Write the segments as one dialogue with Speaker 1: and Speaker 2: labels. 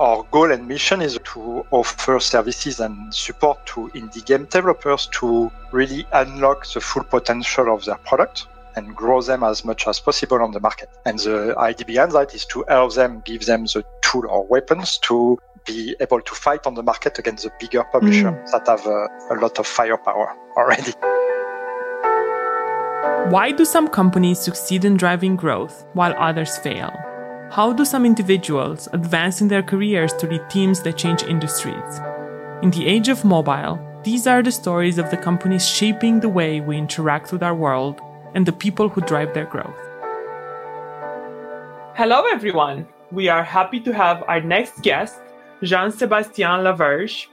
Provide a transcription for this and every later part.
Speaker 1: our goal and mission is to offer services and support to indie game developers to really unlock the full potential of their product and grow them as much as possible on the market. And the idea behind that is to help them, give them the tool or weapons to be able to fight on the market against the bigger publishers mm. that have uh, a lot of firepower already.
Speaker 2: Why do some companies succeed in driving growth while others fail? How do some individuals advance in their careers to lead teams that change industries? In the age of mobile, these are the stories of the companies shaping the way we interact with our world and the people who drive their growth. Hello, everyone. We are happy to have our next guest, Jean Sebastien Laverge.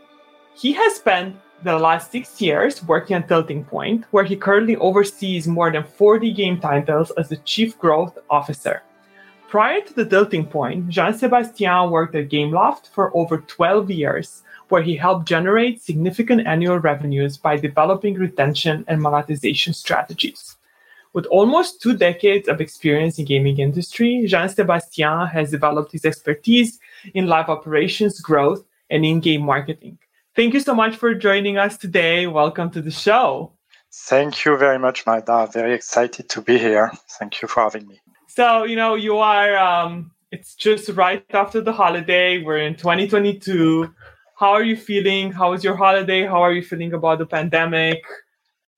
Speaker 2: He has spent the last six years working at Tilting Point, where he currently oversees more than 40 game titles as the Chief Growth Officer. Prior to the Tilting Point, Jean Sebastien worked at Gameloft for over 12 years, where he helped generate significant annual revenues by developing retention and monetization strategies. With almost two decades of experience in gaming industry, Jean-Sébastien has developed his expertise in live operations growth and in-game marketing. Thank you so much for joining us today. Welcome to the show.
Speaker 1: Thank you very much, Maida. Very excited to be here. Thank you for having me.
Speaker 2: So, you know, you are, um, it's just right after the holiday. We're in 2022. How are you feeling? How was your holiday? How are you feeling about the pandemic?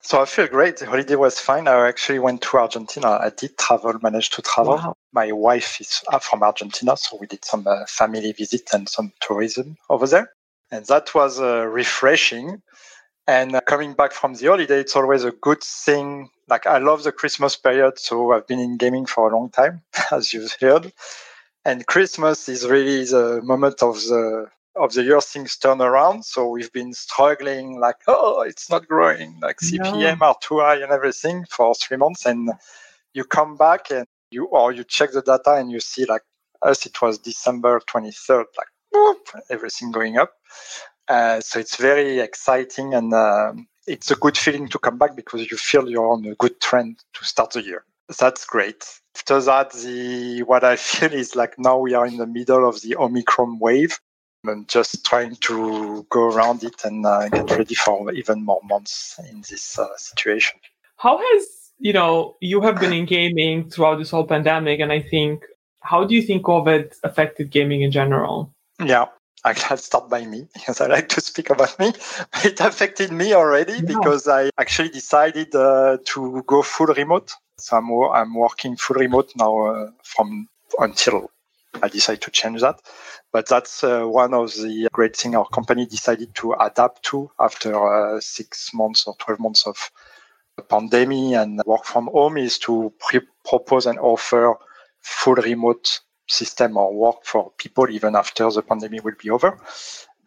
Speaker 1: So I feel great. The holiday was fine. I actually went to Argentina. I did travel, managed to travel. Wow. My wife is uh, from Argentina, so we did some uh, family visit and some tourism over there. And that was uh, refreshing. And uh, coming back from the holiday, it's always a good thing. Like I love the Christmas period, so I've been in gaming for a long time, as you've heard. And Christmas is really the moment of the of the year things turn around. So we've been struggling like, oh, it's not growing, like CPM are too high and everything for three months. And you come back and you, or you check the data and you see like us, it was December 23rd, like whoop, everything going up. Uh, so it's very exciting and uh, it's a good feeling to come back because you feel you're on a good trend to start the year. That's great. After that, the what I feel is like now we are in the middle of the Omicron wave and just trying to go around it and uh, get ready for even more months in this uh, situation.
Speaker 2: How has you know you have been in gaming throughout this whole pandemic, and I think how do you think COVID affected gaming in general?
Speaker 1: Yeah, I'll start by me because I like to speak about me. It affected me already yeah. because I actually decided uh, to go full remote. So I'm, I'm working full remote now uh, from until I decided to change that. But that's uh, one of the great things our company decided to adapt to after uh, six months or 12 months of pandemic and work from home is to pre- propose and offer full remote system or work for people even after the pandemic will be over.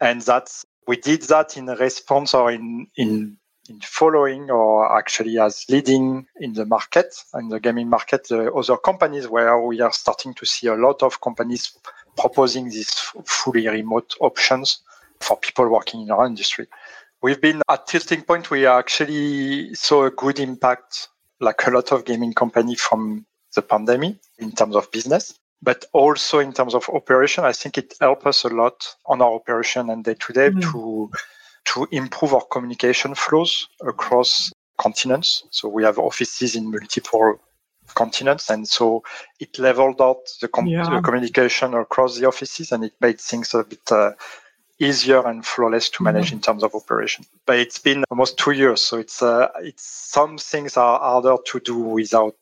Speaker 1: And that's, we did that in response or in, in in following or actually as leading in the market, in the gaming market, the other companies where we are starting to see a lot of companies proposing these fully remote options for people working in our industry. We've been at tilting point, we actually saw a good impact, like a lot of gaming company from the pandemic in terms of business, but also in terms of operation. I think it helped us a lot on our operation and day to day to to improve our communication flows across continents. So we have offices in multiple continents. And so it leveled out the, com- yeah. the communication across the offices and it made things a bit uh, easier and flawless to manage mm-hmm. in terms of operation. But it's been almost two years. So it's, uh, it's some things are harder to do without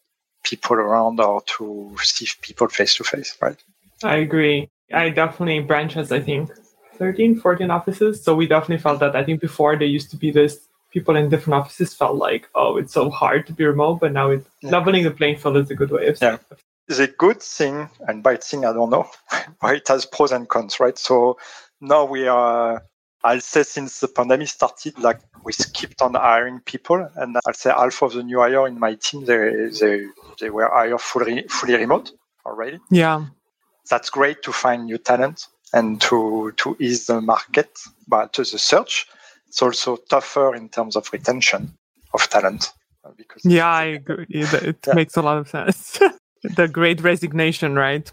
Speaker 1: people around or to see people face to face, right?
Speaker 2: I agree. I definitely branches, I think, 13, 14 offices. So we definitely felt that. I think before there used to be this people in different offices felt like, oh, it's so hard to be remote, but now it's yeah. leveling the playing field is a good way of
Speaker 1: yeah. It. The good thing, and by thing I don't know, but it has pros and cons, right? So now we are, I'll say since the pandemic started, like we skipped on hiring people, and I'll say half of the new hire in my team, they they, they were hired fully fully remote already.
Speaker 2: Yeah,
Speaker 1: that's great to find new talent and to to ease the market, but to the search it's also tougher in terms of retention of talent.
Speaker 2: Uh, because yeah, I agree. It yeah. makes a lot of sense. the great resignation, right?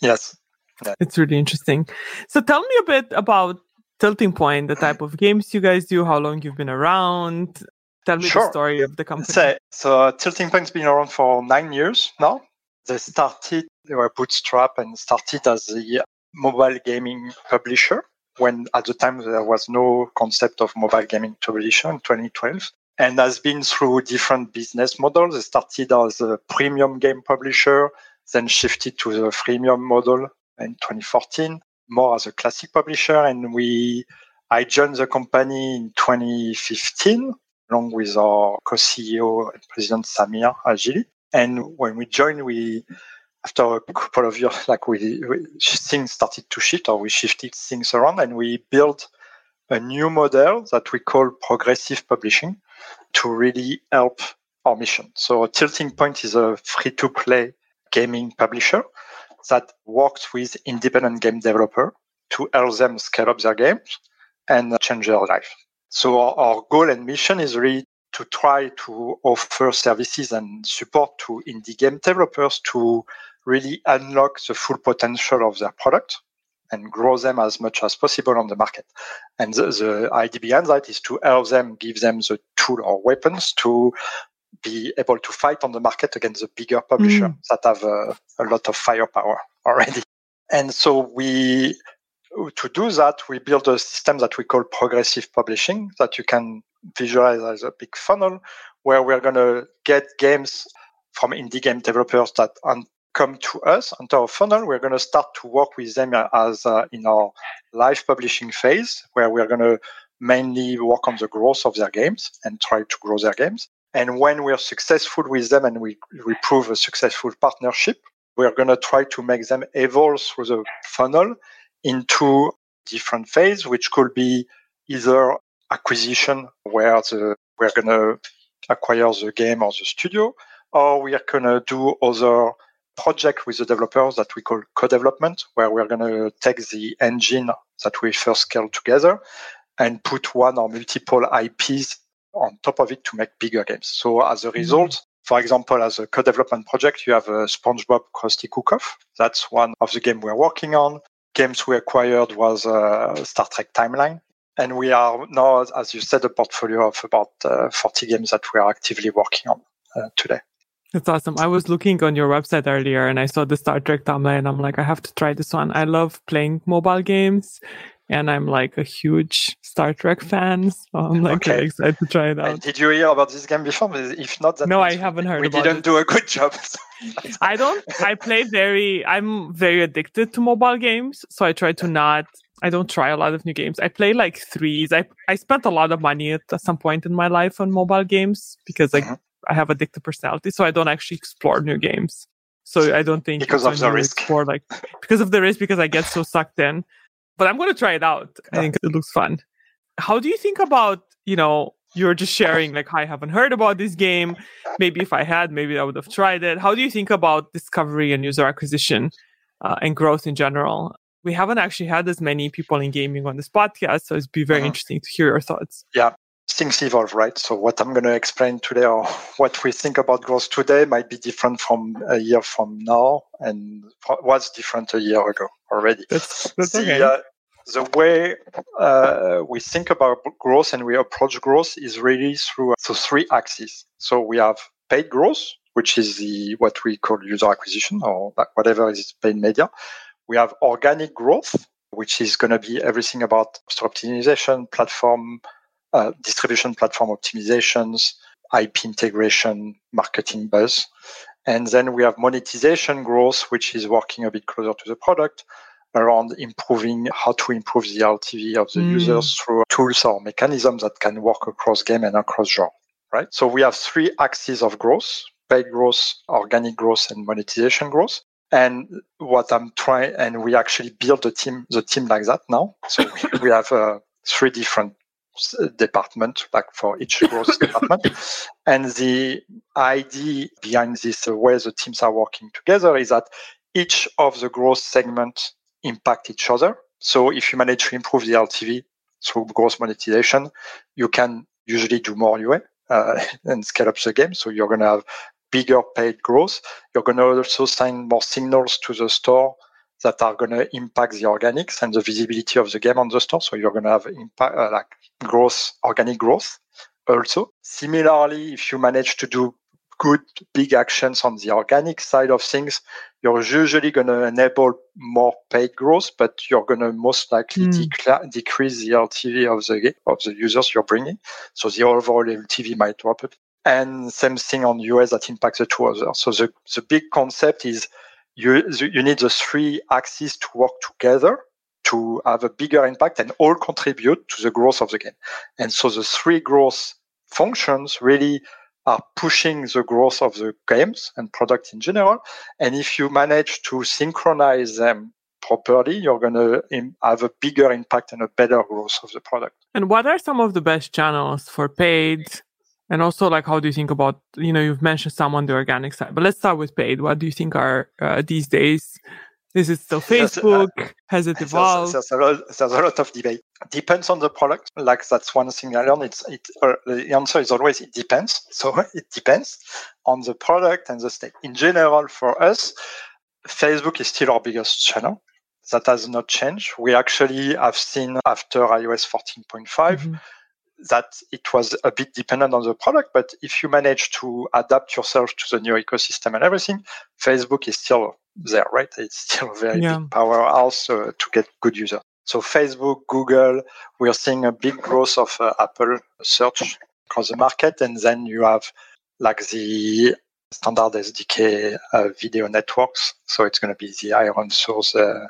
Speaker 1: Yes. Yeah.
Speaker 2: It's really interesting. So tell me a bit about Tilting Point, the type of games you guys do, how long you've been around. Tell me
Speaker 1: Sure.
Speaker 2: the story of the company.
Speaker 1: So, so Tilting Point's been around for nine years now. They started, they were bootstrap and started as a mobile gaming publisher when at the time there was no concept of mobile gaming publisher in 2012 and has been through different business models. They started as a premium game publisher, then shifted to the freemium model in 2014, more as a classic publisher. And we, I joined the company in 2015 along with our co-CEO and president Samir Agili. And when we joined, we after a couple of years, like we, we things started to shift, or we shifted things around, and we built a new model that we call progressive publishing to really help our mission. So Tilting Point is a free-to-play gaming publisher that works with independent game developer to help them scale up their games and change their life. So our, our goal and mission is really to try to offer services and support to indie game developers to really unlock the full potential of their product and grow them as much as possible on the market. And the, the idea behind that is to help them, give them the tool or weapons to be able to fight on the market against the bigger publisher
Speaker 2: Mm.
Speaker 1: that have a, a lot of firepower already. And so we, to do that, we build a system that we call progressive publishing that you can visualize as a big funnel where we're going to get games from indie game developers that un- come to us into our funnel. We're going to start to work with them as uh, in our live publishing phase where we're going to mainly work on the growth of their games and try to grow their games. And when we're successful with them and we, we prove a successful partnership, we're going to try to make them evolve through the funnel into different phase, which could be either acquisition where the, we're going to acquire the game or the studio, or we are going to do other project with the developers that we call co-development, where we're going to take the engine that we first scaled together and put one or multiple IPs on top of it to make bigger games. So as a result, for example, as a co-development project, you have a SpongeBob Krusty Cook-Off. That's one of the game we're working on. Games we acquired was uh, Star Trek Timeline. And we are now, as you said, a portfolio of about uh, 40 games that we are actively working on uh, today.
Speaker 2: That's awesome. I was looking on your website earlier and I saw the Star Trek timeline and I'm like, I have to try this one. I love playing mobile games and I'm like a huge Star Trek fan. So I'm like
Speaker 1: Okay.
Speaker 2: excited to try it out.
Speaker 1: did you hear about this game before? If not, that
Speaker 2: No, I haven't heard about it.
Speaker 1: we didn't
Speaker 2: it.
Speaker 1: do a good job.
Speaker 2: I don't, I play very, I'm very addicted to mobile games. So I try to not, I don't try a lot of new games. I play like threes. I, I spent a lot of money at some point in my life on mobile games because like
Speaker 1: Mhm.
Speaker 2: I have addictive personality. So I don't actually explore new games. So I don't think
Speaker 1: Because of the risk.
Speaker 2: Explore, like because of the risk, because I get so sucked in. But I'm going to try it out. I think it looks fun. How do you think about you know you're just sharing like I haven't heard about this game. Maybe if I had, maybe I would have tried it. How do you think about discovery and user acquisition uh, and growth in general? We haven't actually had as many people in gaming on this podcast, so it'd be very
Speaker 1: Mhm.
Speaker 2: interesting to hear your thoughts.
Speaker 1: Yeah, things evolve, right? So what I'm going to explain today or what we think about growth today might be different from a year from now and was different a year ago already.
Speaker 2: That's that's
Speaker 1: the,
Speaker 2: okay.
Speaker 1: uh, the way uh, we think about growth and we approach growth is really through so three axes. So we have paid growth, which is the what we call user acquisition or whatever is paid media. We have organic growth, which is going to be everything about store optimization, platform uh, distribution, platform optimizations, IP integration, marketing buzz. And then we have monetization growth, which is working a bit closer to the product around improving how to improve the LTV of the
Speaker 2: Mm.
Speaker 1: users through tools or mechanisms that can work across game and across genre, right? So we have three axes of growth, paid growth, organic growth, and monetization growth. And what I'm trying, and we actually build the team, the team like that now. So we, have uh, three different s- department, like for each growth department. And the idea behind this uh, way the teams are working together is that each of the growth segments impact each other. So if you manage to improve the LTV through growth monetization, you can usually do more UA uh, and scale up the game. So you're going to have bigger paid growth. You're going to also send more signals to the store that are going to impact the organics and the visibility of the game on the store. So you're going to have impact, uh, like growth, organic growth also. Similarly, if you manage to do good big actions on the organic side of things, you're usually going to enable more paid growth, but you're going to most likely mm. decla- decrease the LTV of the of the users you're bringing. So the overall LTV might drop a bit. And same thing on US that impacts the two others. So the, the big concept is you, you need the three axes to work together to have a bigger impact and all contribute to the growth of the game. And so the three growth functions really are pushing the growth of the games and products in general. And if you manage to synchronize them properly, you're going to have a bigger impact and a better growth of the product.
Speaker 2: And what are some of the best channels for paid? And also, like, how do you think about, you know, you've mentioned some on the organic side, but let's start with paid. What do you think are uh, these days is it still Facebook? Uh, Has it evolved?
Speaker 1: There's, there's, a lot, there's, a lot, of debate. Depends on the product. Like that's one thing I learned. It's it, uh, the answer is always it depends. So it depends on the product and the state. In general, for us, Facebook is still our biggest channel. That has not changed. We actually have seen after iOS 14.5 mm-hmm. that it was a bit dependent on the product. But if you manage to adapt yourself to the new ecosystem and everything, Facebook is still there, right? It's still a very yeah. big powerhouse uh, to get good users. So Facebook, Google, we are seeing a big growth of uh, Apple search across the market. And then you have like the standard SDK uh, video networks. So it's going to be the Iron Source, uh,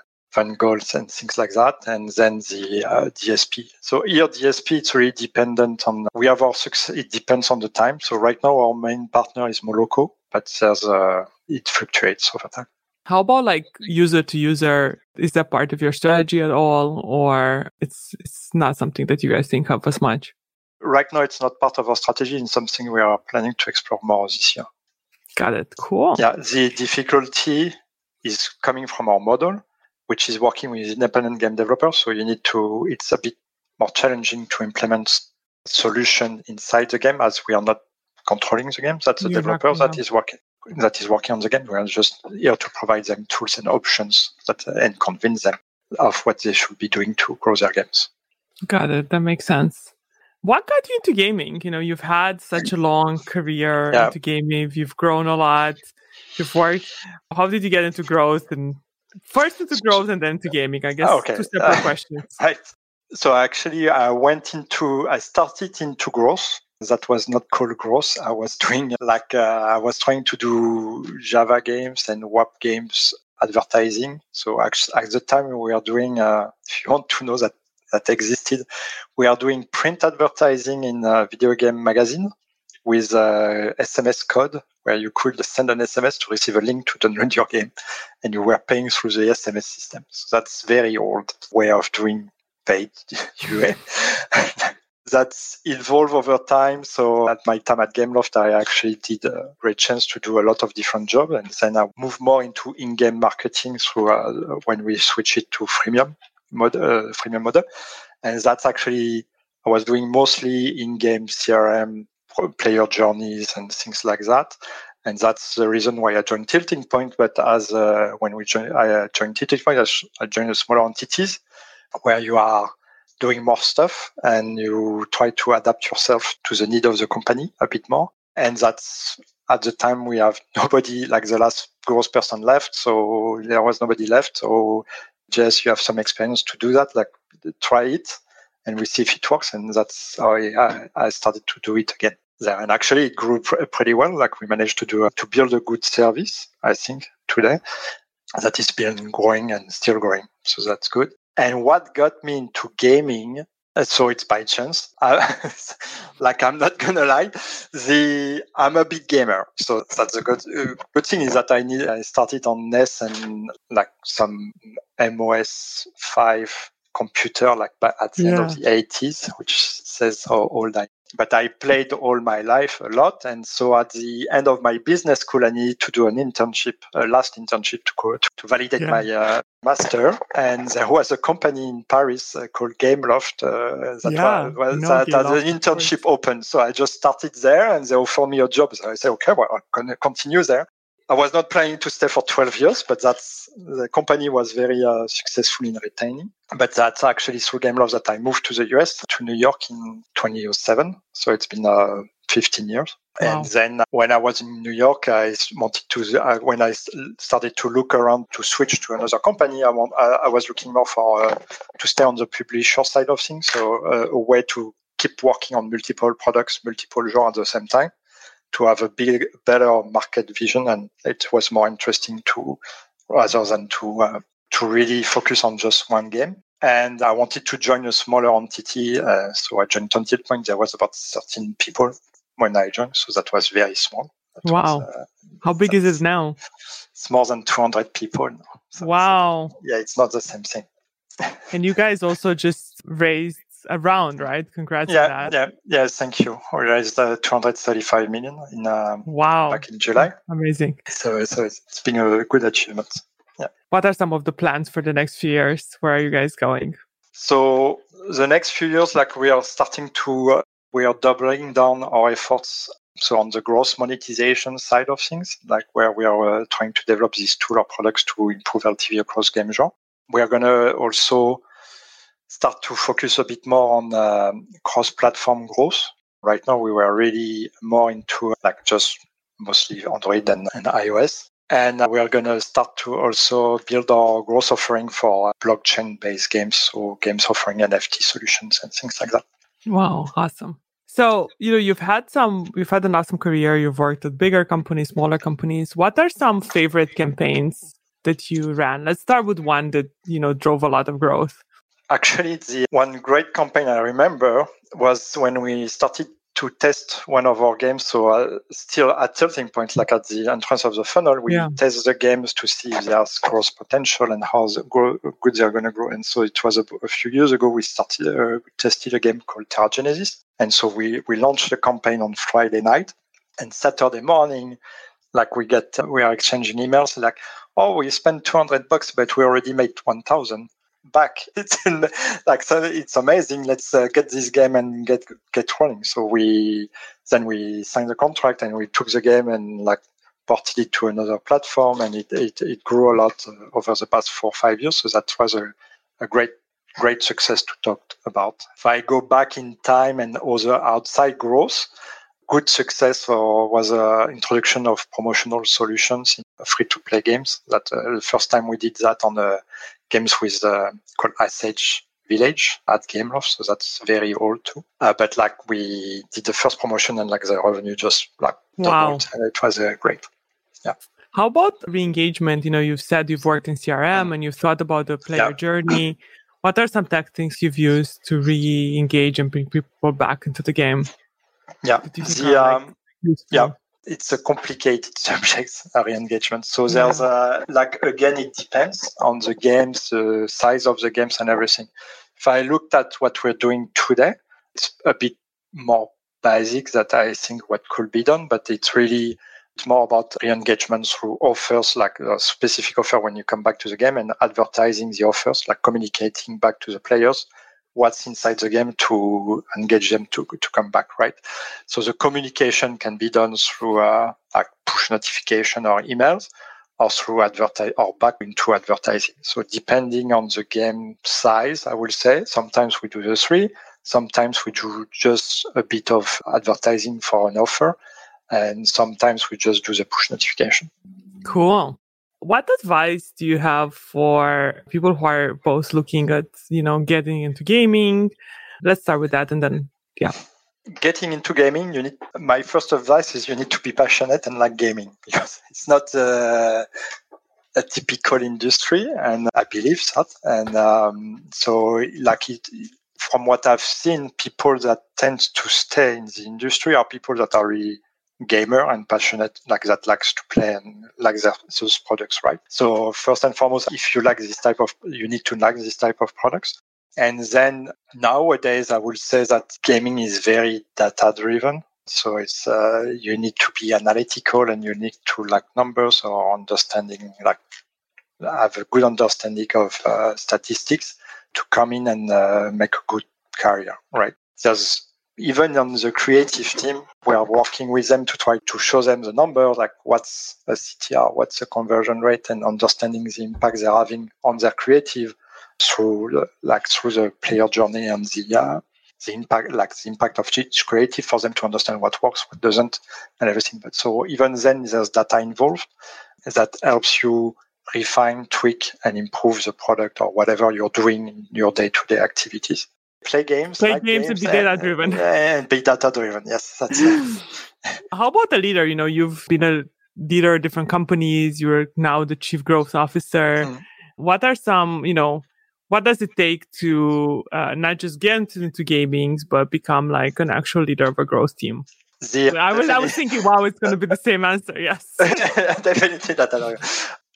Speaker 1: Goals and things like that. And then the uh, DSP. So here DSP, it's really dependent on, we have our success. It depends on the time. So right now our main partner is Moloco, but there's, uh, it fluctuates over time.
Speaker 2: How about like user to user? Is that part of your strategy at all, or it's it's not something that you guys think of as much?
Speaker 1: Right now, it's not part of our strategy. It's something we are planning to explore more this year.
Speaker 2: Got it. Cool.
Speaker 1: Yeah, the difficulty is coming from our model, which is working with independent game developers. So you need to. It's a bit more challenging to implement solution inside the game as we are not controlling the game. That's the You're developer that is working that is working on the game. We are just here to provide them tools and options that and convince them of what they should be doing to grow their games.
Speaker 2: Got it. That makes sense. What got you into gaming? You know, you've had such a long career yeah. into gaming. You've grown a lot. You've worked. How did you get into growth and first into growth and then to gaming? I guess okay. two separate uh, questions.
Speaker 1: Right. So actually, I went into. I started into growth that was not called growth. I was doing like uh, I was trying to do Java games and web games advertising. So actually, at the time we were doing, uh, if you want to know that that existed, we are doing print advertising in a video game magazine with uh, SMS code where you could send an SMS to receive a link to download your game and you were paying through the SMS system. So that's very old way of doing paid UA. that's evolved over time. So at my time at Gameloft, I actually did a great chance to do a lot of different jobs. And then I moved more into in-game marketing through uh, when we switched it to freemium uh, freemium model. And that's actually, I was doing mostly in-game CRM, player journeys and things like that. And that's the reason why I joined Tilting Point. But as uh, when we joined, I uh, joined Tilting Point, I, I joined a smaller entities where you are doing more stuff and you try to adapt yourself to the need of the company a bit more. And that's at the time we have nobody like the last growth person left. So there was nobody left. So just you have some experience to do that. Like try it and we see if it works. And that's how I, I started to do it again there. And actually it grew pr- pretty well. Like we managed to do, to build a good service, I think today that is been growing and still growing. So that's good. And what got me into gaming, uh, so it's by chance. like I'm not gonna lie, the I'm a big gamer, so that's a good uh, good thing is that I need I started on NES and like some MOS five computer like at the yeah. end of the 80s, which says how old I but I played all my life a lot. And so at the end of my business school, I needed to do an internship, a last internship to, go, to, to validate yeah. my uh, master. And there was a company in Paris uh, called Gameloft uh, that, yeah, was, that had an internship open. So I just started there and they offered me a job. So I said, okay, well, I'm going to continue there. I was not planning to stay for 12 years, but that's the company was very uh, successful in retaining. But that's actually through Gameloft that I moved to the US, to New York in 2007. So it's been uh, 15 years. Wow. And then when I was in New York, I wanted to, uh, when I started to look around to switch to another company, I, want, I, I was looking more for uh, to stay on the publisher side of things. So uh, a way to keep working on multiple products, multiple genres at the same time to have a big, better market vision. And it was more interesting to, rather than to, uh, to really focus on just one game. And I wanted to join a smaller entity. Uh, so I joined Tilting Point. There was about 13 people when I joined. So that was very small. That
Speaker 2: wow. Was, uh, How big is it now?
Speaker 1: It's more than 200 people now.
Speaker 2: So wow.
Speaker 1: yeah, it's not the same thing.
Speaker 2: and you guys also just raised around, right? Congrats
Speaker 1: yeah, Yeah, yeah, thank you. We raised uh, 235 million in um,
Speaker 2: wow
Speaker 1: back in July.
Speaker 2: Amazing.
Speaker 1: So, so it's been a good achievement. Yeah.
Speaker 2: What are some of the plans for the next few years? Where are you guys going?
Speaker 1: So the next few years, like we are starting to, uh, we are doubling down our efforts. So on the growth monetization side of things, like where we are uh, trying to develop these tool or products to improve LTV across game genre. We are going to also start to focus a bit more on uh, cross-platform growth. Right now, we were really more into like just mostly Android and, and iOS. And we are going to start to also build our growth offering for blockchain-based games, so games offering NFT solutions and things like that.
Speaker 2: Wow, awesome. So, you know, you've had some, you've had an awesome career. You've worked at bigger companies, smaller companies. What are some favorite campaigns that you ran? Let's start with one that, you know, drove a lot of growth.
Speaker 1: Actually, the one great campaign I remember was when we started to test one of our games. So uh, still at tilting point, like at the entrance of the funnel, we yeah. test the games to see if there's growth potential and how the grow, good they're going to grow. And so it was a, a few years ago we started uh, we tested a game called Terragenesis, and so we we launched the campaign on Friday night, and Saturday morning, like we get we are exchanging emails like, oh, we spent 200 bucks, but we already made 1,000 back. It's in, like so it's amazing. Let's uh, get this game and get get running. So we then we signed the contract and we took the game and like ported it to another platform and it it, it grew a lot uh, over the past four five years. So that was a, a great great success to talk about. If I go back in time and other outside growth, good success was uh, introduction of promotional solutions in free-to-play games. That uh, the first time we did that on the games with uh, called Ice Age Village at Gameloft, so that's very old too. Uh, but like we did the first promotion and like the revenue just like doubled. Wow. it was uh, great. Yeah.
Speaker 2: How about re-engagement? You know, you've said you've worked in CRM mm. and you've thought about the player yeah. journey. What are some tactics you've used to re-engage and bring people back into the game?
Speaker 1: Yeah, the, um, yeah, it's a complicated subject, re-engagement. So there's a, like, again, it depends on the games, the size of the games and everything. If I looked at what we're doing today, it's a bit more basic that I think what could be done, but it's really, it's more about re-engagement through offers, like a specific offer when you come back to the game and advertising the offers, like communicating back to the players what's inside the game to engage them to, to come back, right? So the communication can be done through uh, like push notification or emails or through advertise or back into advertising. So depending on the game size, I will say sometimes we do the three, sometimes we do just a bit of advertising for an offer, and sometimes we just do the push notification.
Speaker 2: Cool what advice do you have for people who are both looking at you know getting into gaming? Let's start with that and then yeah.
Speaker 1: Getting into gaming you need my first advice is you need to be passionate and like gaming because it's not uh, a typical industry and i believe that and um, so like it from what i've seen people that tend to stay in the industry are people that are really gamer and passionate like that likes to play and like those products, right? So first and foremost, if you like this type of, you need to like this type of products. And then nowadays, I would say that gaming is very data driven. So it's, uh, you need to be analytical and you need to like numbers or understanding, like have a good understanding of uh, statistics to come in and uh, make a good career, right? There's even on the creative team, we are working with them to try to show them the numbers, like what's a CTR, what's the conversion rate, and understanding the impact they're having on their creative through like through the player journey and the uh, the impact, like the impact of each creative for them to understand what works, what doesn't, and everything. But so even then, there's data involved that helps you refine, tweak, and improve the product or whatever you're doing in your day-to-day activities. Play games,
Speaker 2: play like games, games, and be data driven.
Speaker 1: And be data driven. Yes, that's. it.
Speaker 2: How about the leader? You know, you've been a leader of different companies. You're now the chief growth officer. Mm. What are some, you know, what does it take to uh, not just get into, into gaming, but become like an actual leader of a growth team? The, I was I was thinking, wow, it's going to be the same answer. Yes,
Speaker 1: definitely that.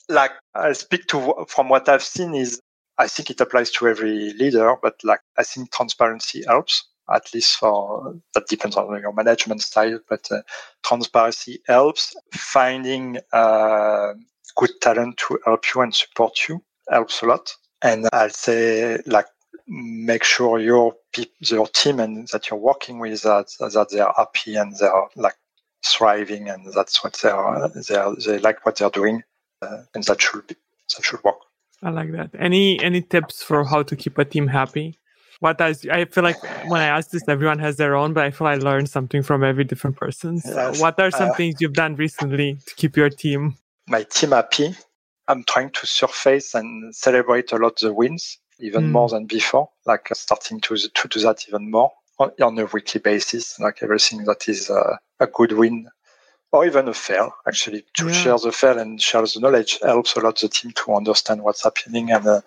Speaker 1: Like I speak to from what I've seen is I think it applies to every leader, but like I think transparency helps. At least for that depends on your management style, but uh, transparency helps. Finding uh, good talent to help you and support you helps a lot. And I'll say like make sure your your team and that you're working with that that they're happy and they're like thriving and that's what they're they they like what they're doing uh, and that should be that should work.
Speaker 2: I like that. Any any tips for how to keep a team happy? What does I feel like when I ask this, everyone has their own, but I feel I learned something from every different person. So yes. what are some uh, things you've done recently to keep your team?
Speaker 1: My team happy. I'm trying to surface and celebrate a lot the wins, even mm. more than before. Like starting to to do that even more on, on a weekly basis. Like everything that is uh, a good win or even a fail, actually, to yeah. share the fail and share the knowledge helps a lot the team to understand what's happening. And, uh,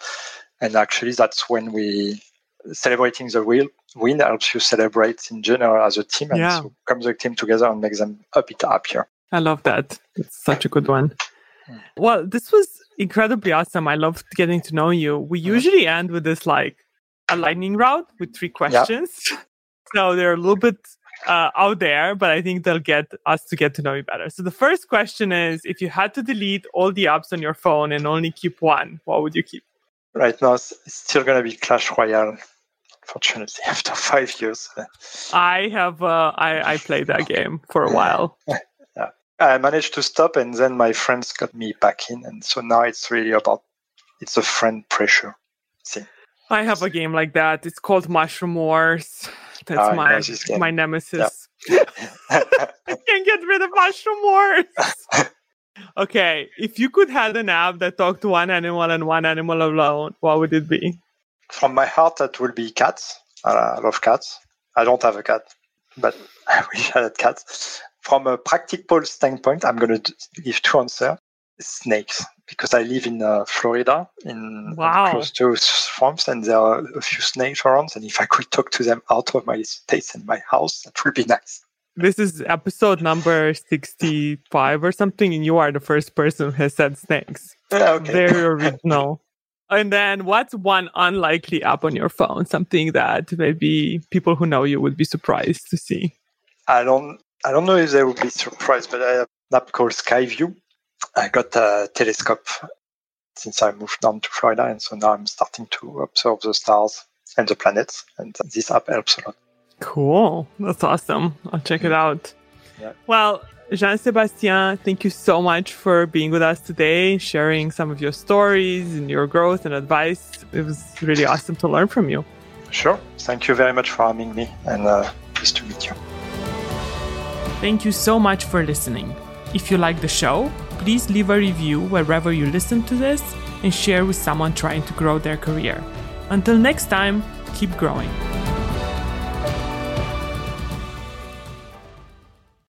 Speaker 1: and actually, that's when we celebrating the win, win helps you celebrate in general as a team and yeah. so comes the team together and makes them a bit happier.
Speaker 2: I love that. It's such a good one. Hmm. Well, this was incredibly awesome. I loved getting to know you. We mm-hmm. usually end with this like a lightning round with three questions. Yeah. So they're a little bit uh, out there, but I think they'll get us to get to know you better. So the first question is if you had to delete all the apps on your phone and only keep one, what would you keep?
Speaker 1: Right now, it's still going to be Clash Royale. Fortunately, after five years,
Speaker 2: I have uh, I I played that game for a while.
Speaker 1: yeah. I managed to stop, and then my friends got me back in, and so now it's really about it's a friend pressure. See.
Speaker 2: I have a game like that. It's called Mushroom Wars. That's oh, my my nemesis. Yep. I can't get rid of mushroom wars. okay, if you could have an app that talked to one animal and one animal alone, what would it be?
Speaker 1: From my heart, that would be cats. I love cats. I don't have a cat, but I wish I had cats. From a practical standpoint, I'm going to give two answers. Snakes because I live in uh, Florida, in wow. close to swamps, and there are a few snakes around. And if I could talk to them out of my space and my house, that would be nice.
Speaker 2: This is episode number 65 or something, and you are the first person who has said snakes.
Speaker 1: Yeah, okay.
Speaker 2: Very original. and then, what's one unlikely app on your phone? Something that maybe people who know you would be surprised to see.
Speaker 1: I don't. I don't know if they would be surprised, but I have an app called Skyview, I got a telescope since I moved down to Florida, and so now I'm starting to observe the stars and the planets, and this app helps a lot.
Speaker 2: Cool, that's awesome. I'll check it out. Yeah. Well, Jean Sebastien, thank you so much for being with us today, sharing some of your stories and your growth and advice. It was really awesome to learn from you.
Speaker 1: Sure. Thank you very much for having me, and uh, pleased to meet you.
Speaker 2: Thank you so much for listening. If you like the show, please leave a review wherever you listen to this and share with someone trying to grow their career. Until next time, keep growing.